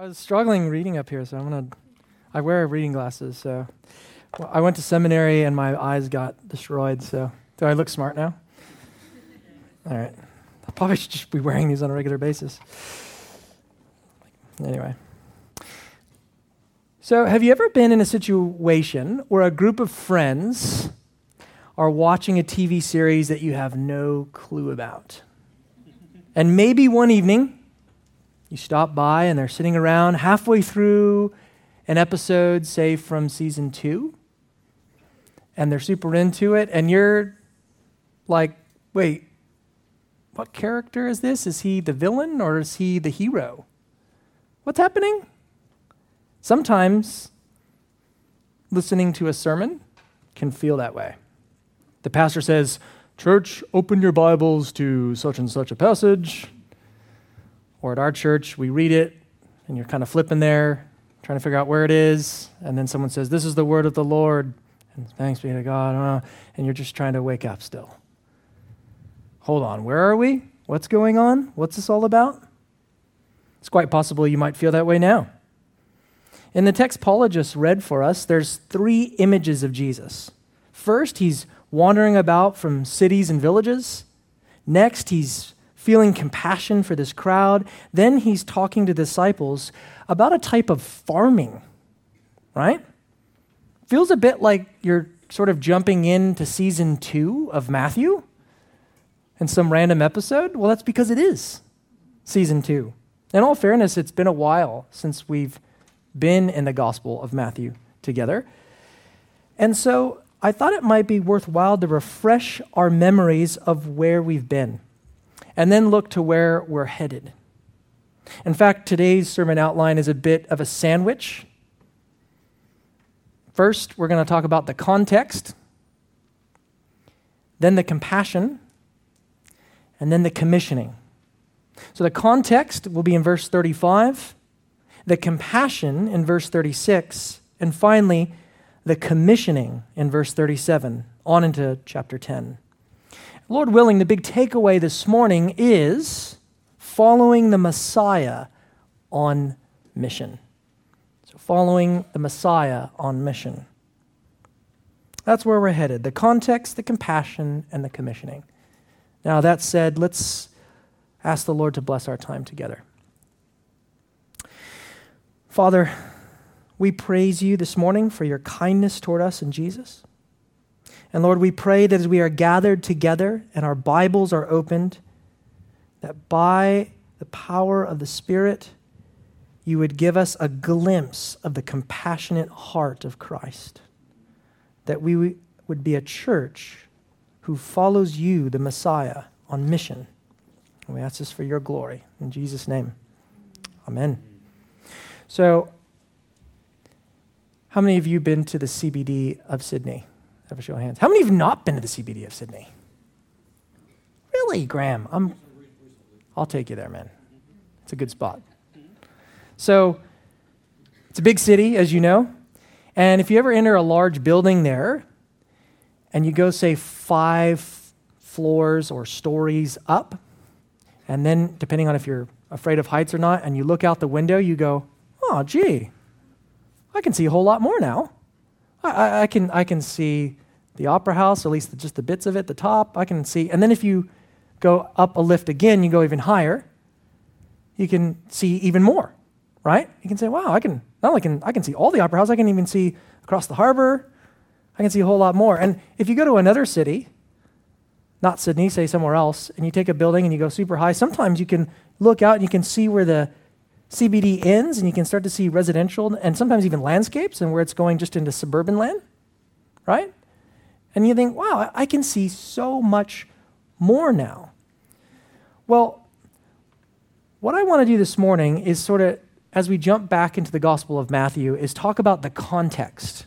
I was struggling reading up here, so I'm gonna. I wear reading glasses, so well, I went to seminary and my eyes got destroyed. So do I look smart now? All right. I probably should just be wearing these on a regular basis. Anyway. So, have you ever been in a situation where a group of friends are watching a TV series that you have no clue about? And maybe one evening, you stop by and they're sitting around halfway through an episode, say from season two, and they're super into it, and you're like, wait, what character is this? Is he the villain or is he the hero? What's happening? Sometimes listening to a sermon can feel that way. The pastor says, Church, open your Bibles to such and such a passage. Or at our church, we read it and you're kind of flipping there, trying to figure out where it is. And then someone says, This is the word of the Lord. And thanks be to God. Uh, and you're just trying to wake up still. Hold on, where are we? What's going on? What's this all about? It's quite possible you might feel that way now. In the text Paul just read for us, there's three images of Jesus. First, he's wandering about from cities and villages. Next, he's feeling compassion for this crowd. Then he's talking to disciples about a type of farming, right? Feels a bit like you're sort of jumping into season two of Matthew in some random episode. Well, that's because it is season two. In all fairness, it's been a while since we've been in the Gospel of Matthew together. And so I thought it might be worthwhile to refresh our memories of where we've been and then look to where we're headed. In fact, today's sermon outline is a bit of a sandwich. First, we're going to talk about the context, then the compassion, and then the commissioning. So the context will be in verse 35, the compassion in verse 36, and finally, the commissioning in verse 37, on into chapter 10. Lord willing, the big takeaway this morning is following the Messiah on mission. So, following the Messiah on mission. That's where we're headed the context, the compassion, and the commissioning. Now, that said, let's ask the Lord to bless our time together. Father, we praise you this morning for your kindness toward us in Jesus. And Lord, we pray that as we are gathered together and our Bibles are opened, that by the power of the Spirit, you would give us a glimpse of the compassionate heart of Christ. That we would be a church who follows you, the Messiah, on mission. And we ask this for your glory. In Jesus' name, amen. So, how many of you been to the CBD of Sydney? Have a show of hands. How many have not been to the CBD of Sydney? Really, Graham? I'm, I'll take you there, man. It's a good spot. So, it's a big city, as you know. And if you ever enter a large building there and you go, say, five floors or stories up, and then depending on if you're afraid of heights or not, and you look out the window, you go, oh, gee, I can see a whole lot more now. I, I, can, I can see the opera house, at least just the bits of it, the top. I can see. And then if you go up a lift again, you go even higher, you can see even more, right? You can say, wow, I can, not only can I can see all the opera house, I can even see across the harbor. I can see a whole lot more. And if you go to another city, not Sydney, say somewhere else, and you take a building and you go super high, sometimes you can look out and you can see where the CBD ends and you can start to see residential and sometimes even landscapes and where it's going just into suburban land, right? And you think, wow, I can see so much more now. Well, what I want to do this morning is sort of, as we jump back into the Gospel of Matthew, is talk about the context.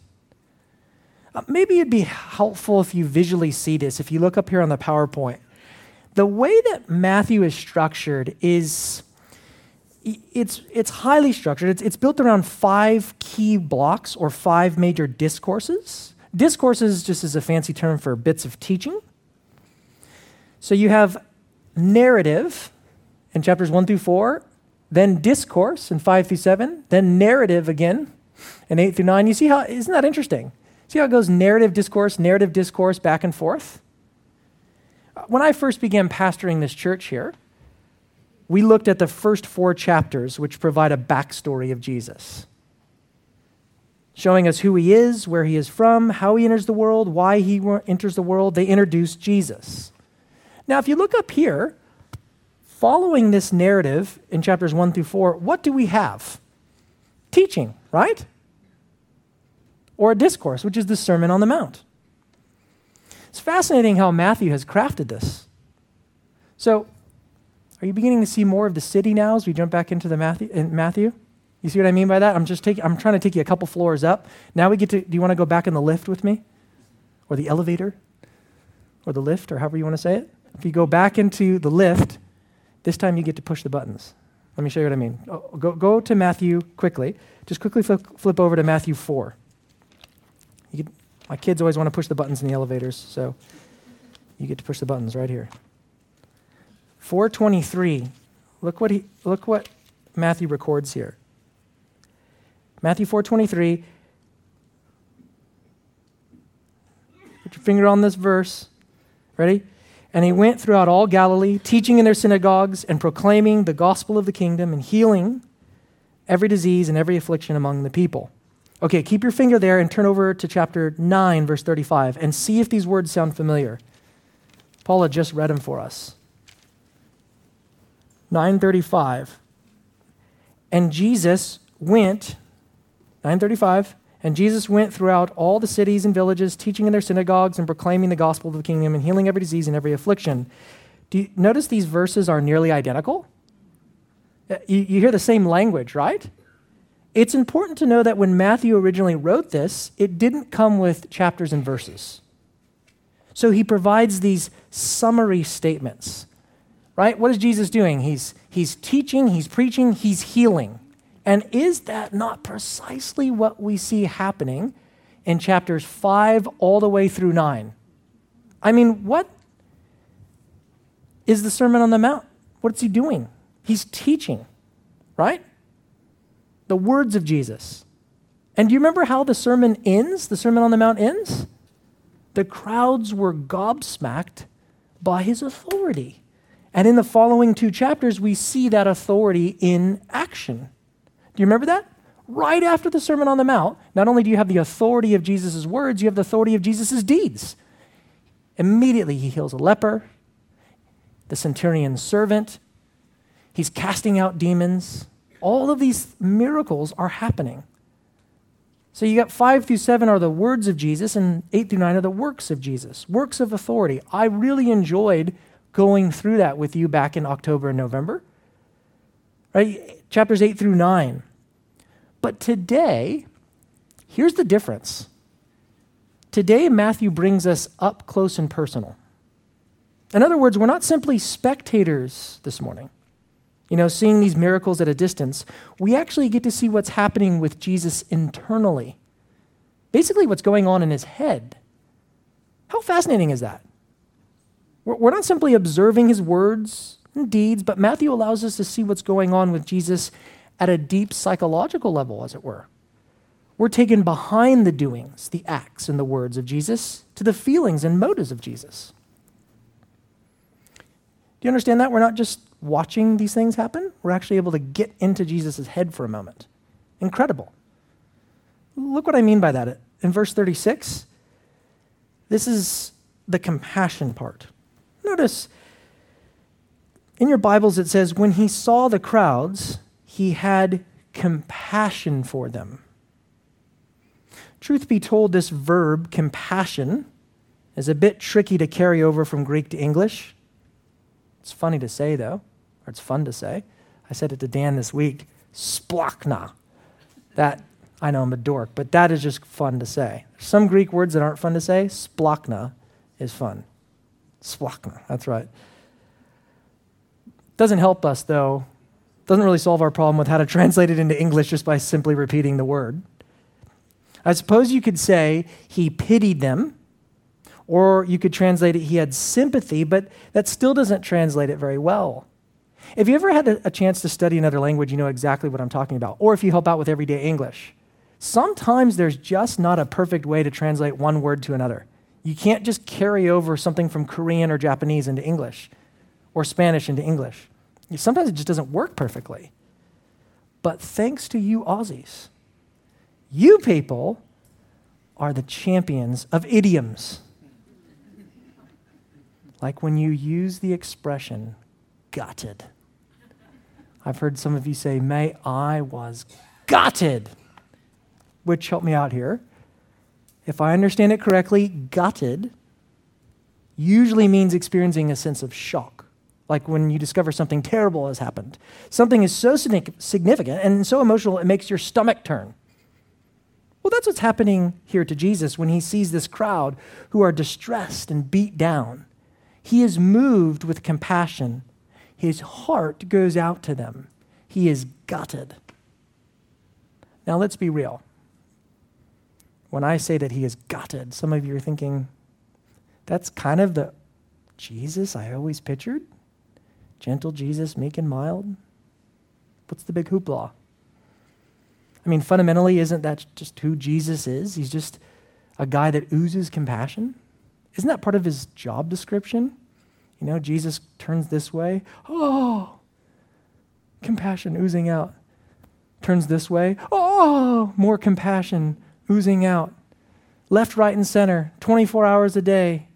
Uh, maybe it'd be helpful if you visually see this, if you look up here on the PowerPoint. The way that Matthew is structured is it's, it's highly structured. It's, it's built around five key blocks or five major discourses. Discourses just is a fancy term for bits of teaching. So you have narrative in chapters one through four. then discourse in 5 through 7, then narrative again in 8 through 9. You see how, isn't that interesting? See how it goes narrative, discourse, narrative, discourse, back and forth? When I first began pastoring this church here, we looked at the first four chapters, which provide a backstory of Jesus, showing us who he is, where he is from, how he enters the world, why he enters the world. They introduce Jesus. Now, if you look up here, following this narrative in chapters 1 through 4, what do we have? Teaching, right? Or a discourse, which is the Sermon on the Mount. It's fascinating how Matthew has crafted this. So, are you beginning to see more of the city now as we jump back into the Matthew, in Matthew? You see what I mean by that? I'm just taking, I'm trying to take you a couple floors up. Now we get to, do you want to go back in the lift with me? Or the elevator? Or the lift, or however you want to say it? If you go back into the lift, this time you get to push the buttons. Let me show you what I mean. Oh, go, go to Matthew quickly. Just quickly flip, flip over to Matthew 4. Can, my kids always want to push the buttons in the elevators, so you get to push the buttons right here. 423. Look what he look what Matthew records here. Matthew 4:23. Put your finger on this verse. Ready? And he went throughout all Galilee, teaching in their synagogues and proclaiming the gospel of the kingdom and healing every disease and every affliction among the people. Okay, keep your finger there and turn over to chapter 9, verse 35, and see if these words sound familiar. Paula just read them for us. 935. And Jesus went, 935, and Jesus went throughout all the cities and villages, teaching in their synagogues and proclaiming the gospel of the kingdom and healing every disease and every affliction. Do you notice these verses are nearly identical? Uh, you, you hear the same language, right? It's important to know that when Matthew originally wrote this, it didn't come with chapters and verses. So he provides these summary statements right? What is Jesus doing? He's, he's teaching, he's preaching, he's healing. And is that not precisely what we see happening in chapters 5 all the way through 9? I mean, what is the Sermon on the Mount? What's he doing? He's teaching, right? The words of Jesus. And do you remember how the sermon ends? The Sermon on the Mount ends? The crowds were gobsmacked by his authority. And in the following two chapters, we see that authority in action. Do you remember that? Right after the Sermon on the Mount, not only do you have the authority of Jesus' words, you have the authority of Jesus' deeds. Immediately, he heals a leper, the centurion's servant, he's casting out demons. All of these miracles are happening. So you got five through seven are the words of Jesus, and eight through nine are the works of Jesus, works of authority. I really enjoyed going through that with you back in October and November. Right? Chapters 8 through 9. But today, here's the difference. Today, Matthew brings us up close and personal. In other words, we're not simply spectators this morning, you know, seeing these miracles at a distance. We actually get to see what's happening with Jesus internally. Basically, what's going on in his head. How fascinating is that? We're not simply observing his words and deeds, but Matthew allows us to see what's going on with Jesus at a deep psychological level, as it were. We're taken behind the doings, the acts, and the words of Jesus to the feelings and motives of Jesus. Do you understand that? We're not just watching these things happen, we're actually able to get into Jesus' head for a moment. Incredible. Look what I mean by that. In verse 36, this is the compassion part. Notice in your Bibles it says, when he saw the crowds, he had compassion for them. Truth be told, this verb, compassion, is a bit tricky to carry over from Greek to English. It's funny to say, though, or it's fun to say. I said it to Dan this week splanchna. That, I know I'm a dork, but that is just fun to say. Some Greek words that aren't fun to say, splanchna is fun. Splanchna, that's right. Doesn't help us, though. Doesn't really solve our problem with how to translate it into English just by simply repeating the word. I suppose you could say he pitied them, or you could translate it he had sympathy, but that still doesn't translate it very well. If you ever had a chance to study another language, you know exactly what I'm talking about. Or if you help out with everyday English, sometimes there's just not a perfect way to translate one word to another. You can't just carry over something from Korean or Japanese into English or Spanish into English. Sometimes it just doesn't work perfectly. But thanks to you, Aussies, you people are the champions of idioms. Like when you use the expression gutted. I've heard some of you say, May I was gutted, which help me out here. If I understand it correctly, gutted usually means experiencing a sense of shock, like when you discover something terrible has happened. Something is so significant and so emotional it makes your stomach turn. Well, that's what's happening here to Jesus when he sees this crowd who are distressed and beat down. He is moved with compassion his heart goes out to them. He is gutted. Now, let's be real. When I say that he is gutted, some of you are thinking, that's kind of the Jesus I always pictured? Gentle Jesus, meek and mild? What's the big hoopla? I mean, fundamentally, isn't that just who Jesus is? He's just a guy that oozes compassion. Isn't that part of his job description? You know, Jesus turns this way. Oh, compassion oozing out. Turns this way. Oh, more compassion oozing out. Left, right, and center, 24 hours a day.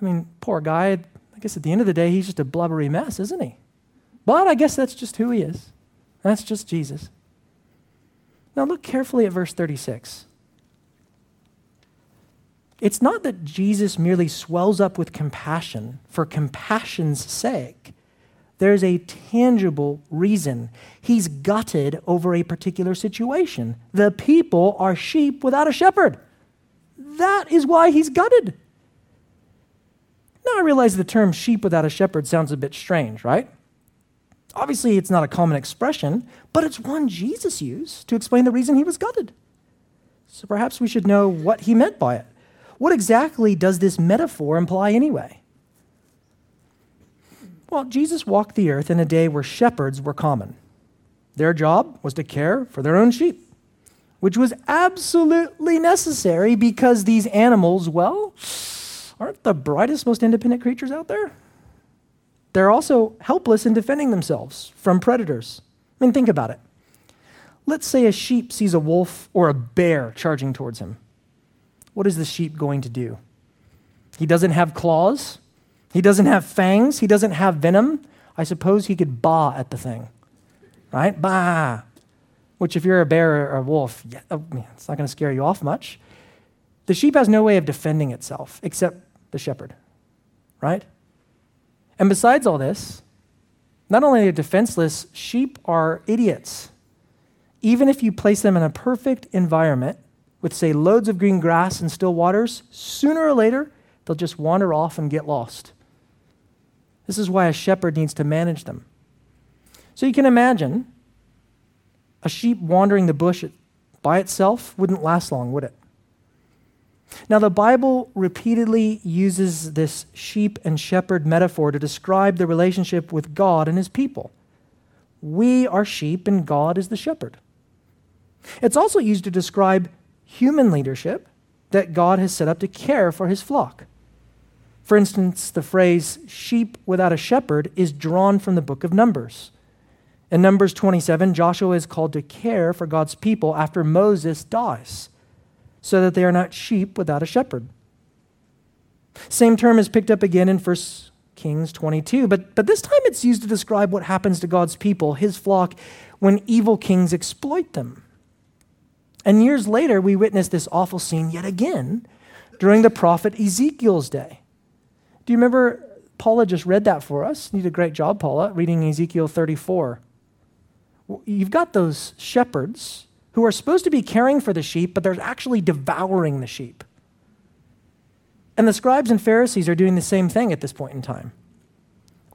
I mean, poor guy. I guess at the end of the day, he's just a blubbery mess, isn't he? But I guess that's just who he is. That's just Jesus. Now look carefully at verse 36. It's not that Jesus merely swells up with compassion for compassion's sake. There's a tangible reason. He's gutted over a particular situation. The people are sheep without a shepherd. That is why he's gutted. Now, I realize the term sheep without a shepherd sounds a bit strange, right? Obviously, it's not a common expression, but it's one Jesus used to explain the reason he was gutted. So perhaps we should know what he meant by it. What exactly does this metaphor imply anyway? Well, Jesus walked the earth in a day where shepherds were common. Their job was to care for their own sheep, which was absolutely necessary because these animals, well, aren't the brightest, most independent creatures out there. They're also helpless in defending themselves from predators. I mean, think about it. Let's say a sheep sees a wolf or a bear charging towards him what is the sheep going to do? He doesn't have claws. He doesn't have fangs. He doesn't have venom. I suppose he could baa at the thing, right? Bah. Which, if you're a bear or a wolf, yeah, oh, it's not going to scare you off much. The sheep has no way of defending itself except the shepherd, right? And besides all this, not only are defenseless, sheep are idiots. Even if you place them in a perfect environment, with, say, loads of green grass and still waters, sooner or later, they'll just wander off and get lost. This is why a shepherd needs to manage them. So you can imagine a sheep wandering the bush by itself wouldn't last long, would it? Now, the Bible repeatedly uses this sheep and shepherd metaphor to describe the relationship with God and his people. We are sheep, and God is the shepherd. It's also used to describe human leadership that God has set up to care for his flock. For instance, the phrase sheep without a shepherd is drawn from the book of Numbers. In Numbers 27, Joshua is called to care for God's people after Moses dies, so that they are not sheep without a shepherd. Same term is picked up again in 1 Kings 22, but, but this time it's used to describe what happens to God's people, his flock, when evil kings exploit them. And years later, we witness this awful scene yet again during the prophet Ezekiel's day. Do you remember Paula just read that for us? You did a great job, Paula, reading Ezekiel 34. You've got those shepherds who are supposed to be caring for the sheep, but they're actually devouring the sheep. And the scribes and Pharisees are doing the same thing at this point in time,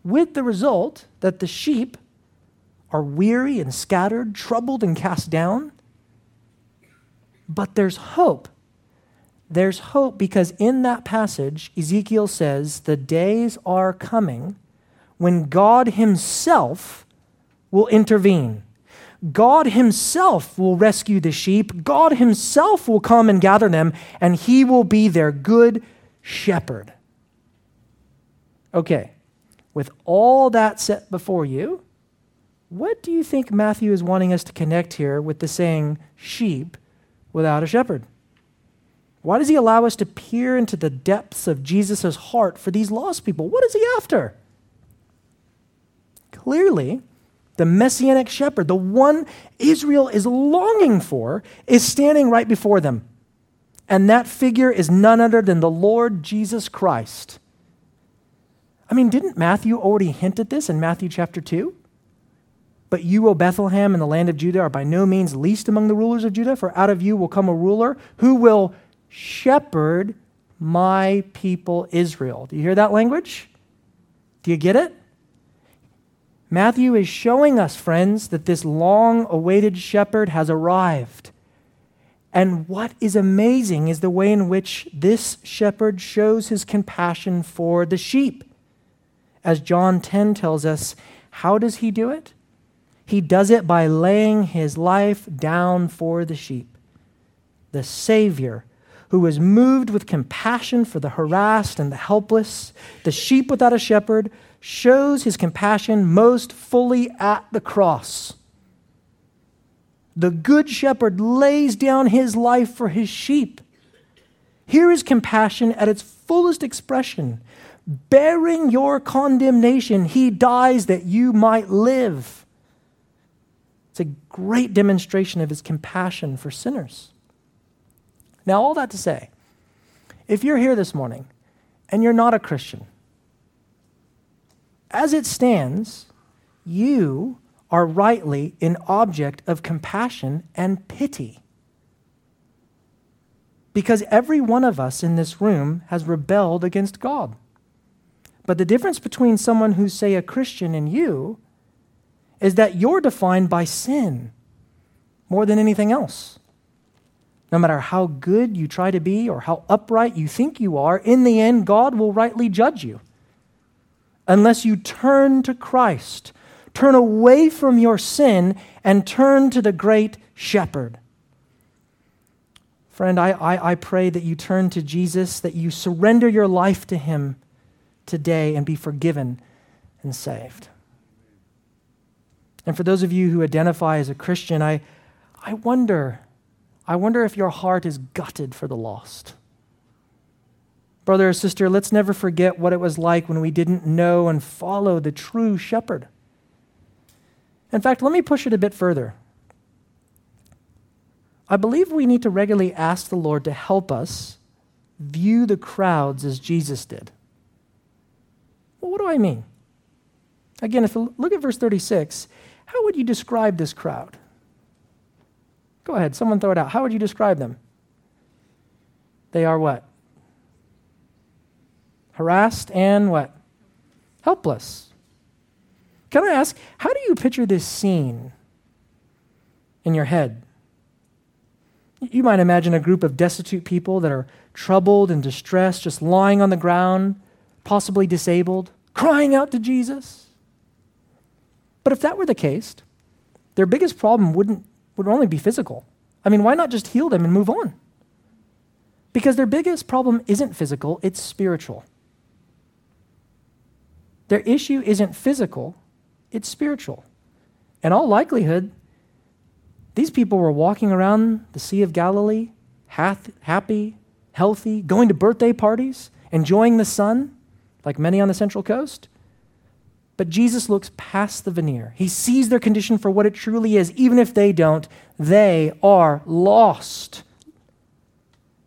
with the result that the sheep are weary and scattered, troubled and cast down. But there's hope. There's hope because in that passage, Ezekiel says, The days are coming when God Himself will intervene. God Himself will rescue the sheep. God Himself will come and gather them, and He will be their good shepherd. Okay, with all that set before you, what do you think Matthew is wanting us to connect here with the saying, sheep without a shepherd? Why does he allow us to peer into the depths of Jesus' heart for these lost people? What is he after? Clearly, the messianic shepherd, the one Israel is longing for, is standing right before them. And that figure is none other than the Lord Jesus Christ. I mean, didn't Matthew already hint at this in Matthew chapter 2? But you, O Bethlehem, in the land of Judah, are by no means least among the rulers of Judah, for out of you will come a ruler who will shepherd my people Israel. Do you hear that language? Do you get it? Matthew is showing us, friends, that this long awaited shepherd has arrived. And what is amazing is the way in which this shepherd shows his compassion for the sheep. As John 10 tells us, how does he do it? He does it by laying his life down for the sheep. The Savior, who was moved with compassion for the harassed and the helpless, the sheep without a shepherd, shows his compassion most fully at the cross. The Good Shepherd lays down his life for his sheep. Here is compassion at its fullest expression. Bearing your condemnation, he dies that you might live. It's a great demonstration of his compassion for sinners. Now, all that to say, if you're here this morning and you're not a Christian, as it stands, you are rightly an object of compassion and pity. Because every one of us in this room has rebelled against God. But the difference between someone who's, say, a Christian and you is that you're defined by sin more than anything else. No matter how good you try to be or how upright you think you are, in the end, God will rightly judge you. Unless you turn to Christ, turn away from your sin, and turn to the great shepherd. Friend, I, I, I, pray that you turn to Jesus, that you surrender your life to him today and be forgiven and saved. And for those of you who identify as a Christian, I, I wonder, I wonder if your heart is gutted for the lost. Brother or sister, let's never forget what it was like when we didn't know and follow the true shepherd. In fact, let me push it a bit further. I believe we need to regularly ask the Lord to help us view the crowds as Jesus did. Well, what do I mean? Again, if you look at verse 36, how would you describe this crowd? Go ahead, someone throw it out. How would you describe them? They are what? Harassed and what? Helpless. Can I ask, how do you picture this scene in your head? You might imagine a group of destitute people that are troubled and distressed, just lying on the ground, possibly disabled, crying out to Jesus. But if that were the case, their biggest problem wouldn't, would only be physical. I mean, why not just heal them and move on? Because their biggest problem isn't physical, it's spiritual. Their issue isn't physical, it's spiritual. In all likelihood, these people were walking around the Sea of Galilee, happy, healthy, going to birthday parties, enjoying the sun, like many on the Central Coast. But Jesus looks past the veneer. He sees their condition for what it truly is. Even if they don't, they are lost.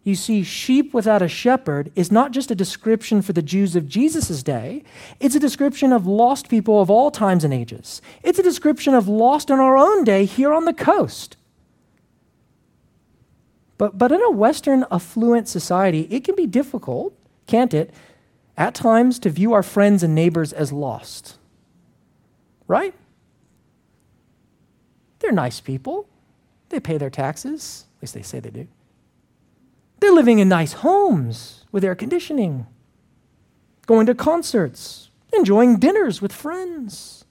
You see, sheep without a shepherd is not just a description for the Jews of Jesus' day, it's a description of lost people of all times and ages. It's a description of lost in our own day here on the coast. But, but in a Western affluent society, it can be difficult, can't it, at times to view our friends and neighbors as lost right? They're nice people. They pay their taxes, at least they say they do. They're living in nice homes with air conditioning, going to concerts, enjoying dinners with friends,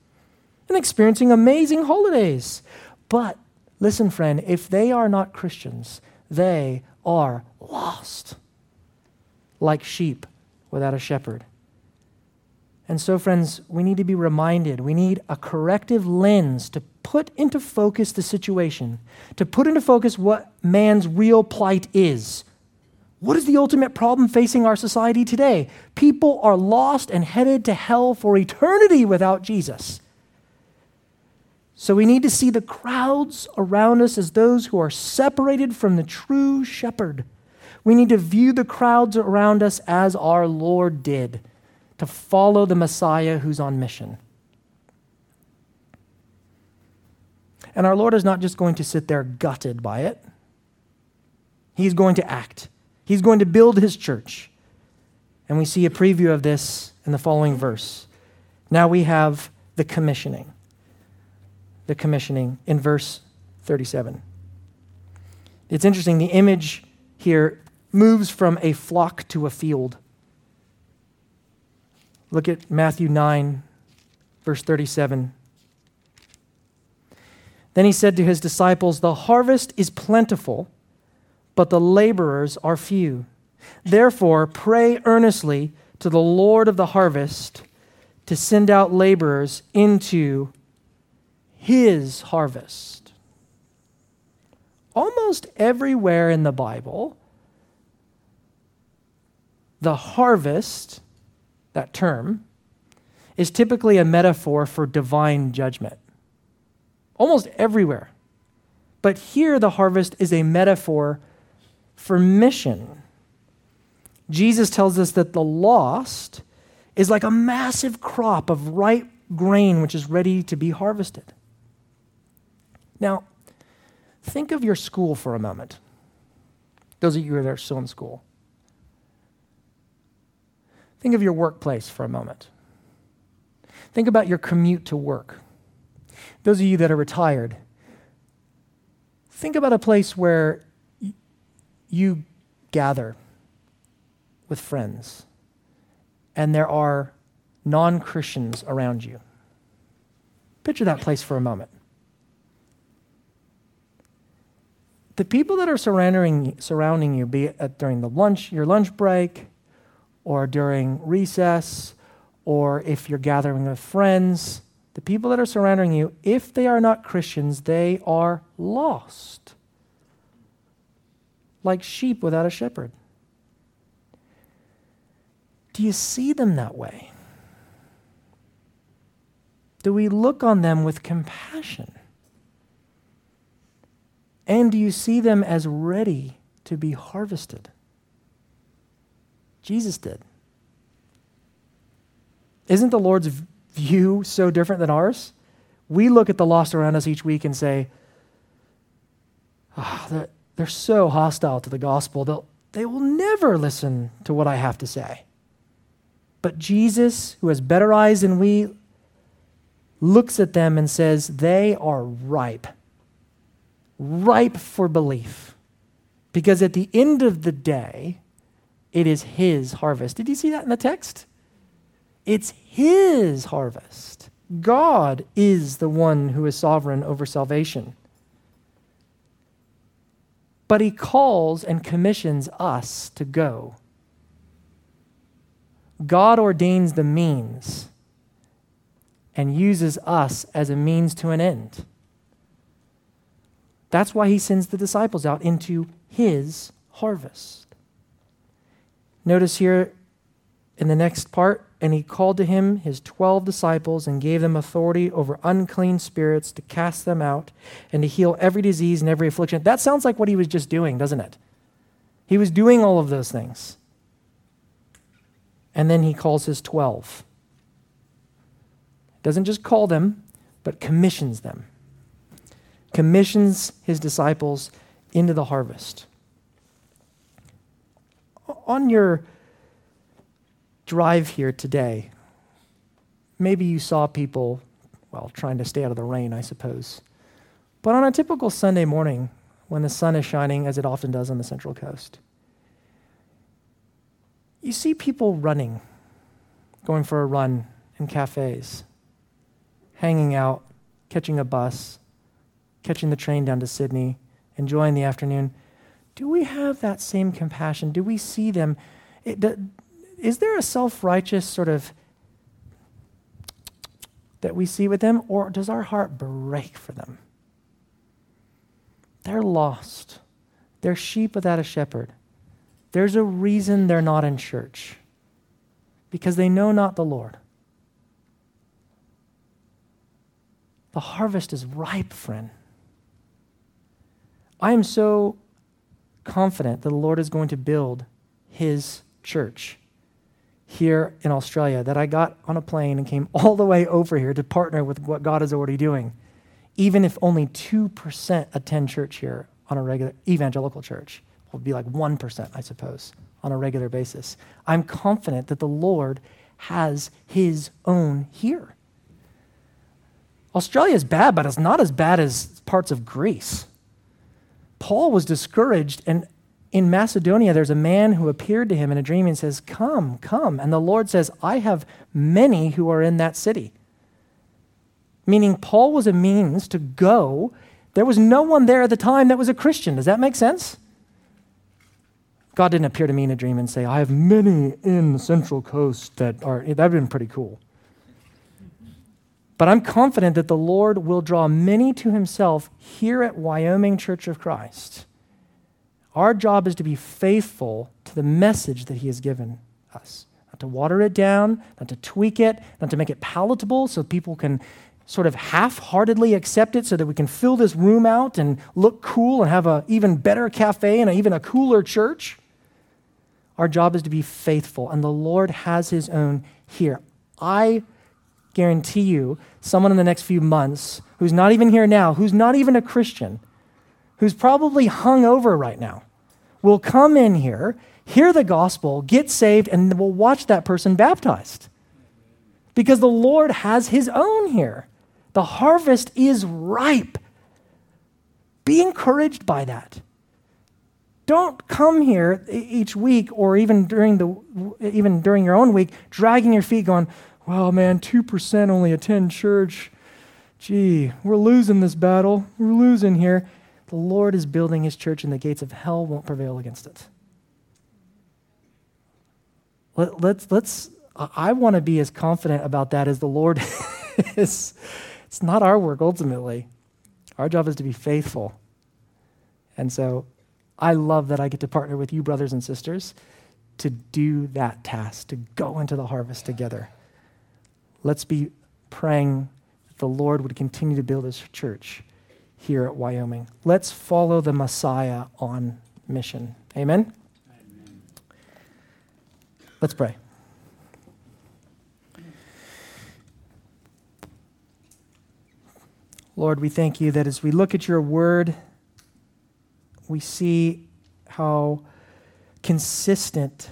and experiencing amazing holidays. But listen, friend, if they are not Christians, they are lost, like sheep without a shepherd. And so, friends, we need to be reminded, we need a corrective lens to put into focus the situation, to put into focus what man's real plight is. What is the ultimate problem facing our society today? People are lost and headed to hell for eternity without Jesus. So we need to see the crowds around us as those who are separated from the true shepherd. We need to view the crowds around us as our Lord did to follow the Messiah who's on mission. And our Lord is not just going to sit there gutted by it, He's going to act. He's going to build His church. And we see a preview of this in the following verse. Now we have the commissioning. The commissioning in verse 37. It's interesting, the image here moves from a flock to a field. Look at Matthew 9, verse 37. Then he said to his disciples, The harvest is plentiful, but the laborers are few. Therefore, pray earnestly to the Lord of the harvest to send out laborers into his harvest. Almost everywhere in the Bible, the harvest that term, is typically a metaphor for divine judgment. Almost everywhere. But here, the harvest is a metaphor for mission. Jesus tells us that the lost is like a massive crop of ripe grain which is ready to be harvested. Now, think of your school for a moment. Those of you that are still in school. Think of your workplace for a moment. Think about your commute to work. Those of you that are retired, think about a place where you gather with friends and there are non Christians around you. Picture that place for a moment. The people that are surrounding, surrounding you, be it during the lunch, your lunch break, or during recess, or if you're gathering with friends, the people that are surrounding you, if they are not Christians, they are lost. Like sheep without a shepherd. Do you see them that way? Do we look on them with compassion? And do you see them as ready to be harvested? Jesus did. Isn't the Lord's view so different than ours? We look at the lost around us each week and say, oh, they're, they're so hostile to the gospel, they'll, they will never listen to what I have to say. But Jesus, who has better eyes than we, looks at them and says, They are ripe, ripe for belief. Because at the end of the day, it is his harvest. Did you see that in the text? It's his harvest. God is the one who is sovereign over salvation. But he calls and commissions us to go. God ordains the means and uses us as a means to an end. That's why he sends the disciples out into his harvest. Notice here in the next part, and he called to him his twelve disciples and gave them authority over unclean spirits to cast them out and to heal every disease and every affliction. That sounds like what he was just doing, doesn't it? He was doing all of those things. And then he calls his twelve. Doesn't just call them, but commissions them. Commissions his disciples into the harvest on your drive here today, maybe you saw people, well, trying to stay out of the rain, I suppose. But on a typical Sunday morning, when the sun is shining, as it often does on the Central Coast, you see people running, going for a run in cafes, hanging out, catching a bus, catching the train down to Sydney, enjoying the afternoon. Do we have that same compassion? Do we see them? Is there a self righteous sort of that we see with them, or does our heart break for them? They're lost. They're sheep without a shepherd. There's a reason they're not in church because they know not the Lord. The harvest is ripe, friend. I am so confident that the Lord is going to build his church here in Australia that I got on a plane and came all the way over here to partner with what God is already doing. Even if only 2% attend church here on a regular evangelical church, will be like 1%, I suppose, on a regular basis. I'm confident that the Lord has his own here. Australia is bad, but it's not as bad as parts of Greece. Paul was discouraged, and in Macedonia, there's a man who appeared to him in a dream and says, Come, come. And the Lord says, I have many who are in that city. Meaning, Paul was a means to go. There was no one there at the time that was a Christian. Does that make sense? God didn't appear to me in a dream and say, I have many in the Central Coast that are, that would have been pretty cool. But I'm confident that the Lord will draw many to himself here at Wyoming Church of Christ. Our job is to be faithful to the message that he has given us. Not to water it down, not to tweak it, not to make it palatable so people can sort of half heartedly accept it so that we can fill this room out and look cool and have an even better cafe and a, even a cooler church. Our job is to be faithful, and the Lord has his own here. I guarantee you, someone in the next few months who's not even here now, who's not even a Christian, who's probably hung over right now, will come in here, hear the gospel, get saved, and will watch that person baptized. Because the Lord has his own here. The harvest is ripe. Be encouraged by that. Don't come here each week or even during the even during your own week dragging your feet going, well, man, 2% only attend church. Gee, we're losing this battle. We're losing here. The Lord is building his church, and the gates of hell won't prevail against it. Let, let's, let's, I want to be as confident about that as the Lord is. It's not our work ultimately. Our job is to be faithful. And so I love that I get to partner with you, brothers and sisters, to do that task, to go into the harvest together. Let's be praying that the Lord would continue to build his church here at Wyoming. Let's follow the Messiah on mission. Amen? Amen. Let's pray. Lord, we thank you that as we look at your word, we see how consistent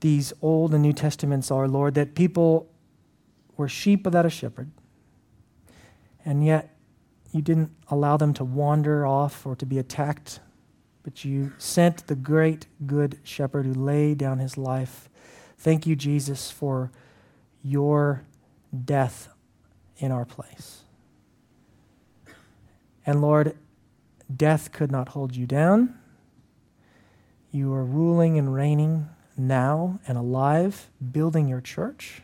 these Old and New Testaments are, Lord, that people were sheep without a shepherd, and yet you didn't allow them to wander off or to be attacked, but you sent the great good shepherd who laid down his life. Thank you, Jesus, for your death in our place. And Lord, death could not hold you down. You are ruling and reigning now and alive, building your church.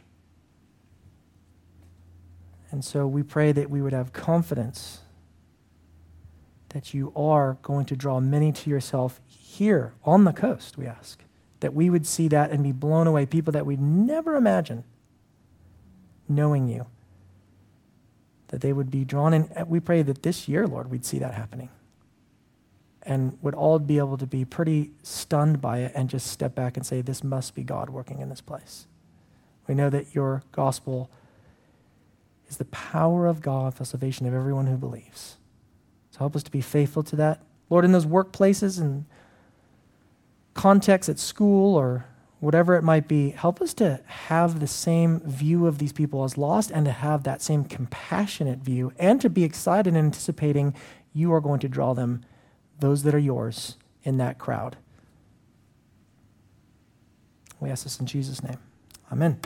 And so we pray that we would have confidence that you are going to draw many to yourself here on the coast, we ask. That we would see that and be blown away, people that we'd never imagine knowing you. That they would be drawn in. We pray that this year, Lord, we'd see that happening and would all be able to be pretty stunned by it and just step back and say, This must be God working in this place. We know that your gospel is the power of God for salvation of everyone who believes. So help us to be faithful to that. Lord, in those workplaces and contexts at school or whatever it might be, help us to have the same view of these people as lost and to have that same compassionate view and to be excited and anticipating you are going to draw them those that are yours in that crowd. We ask this in Jesus' name. Amen.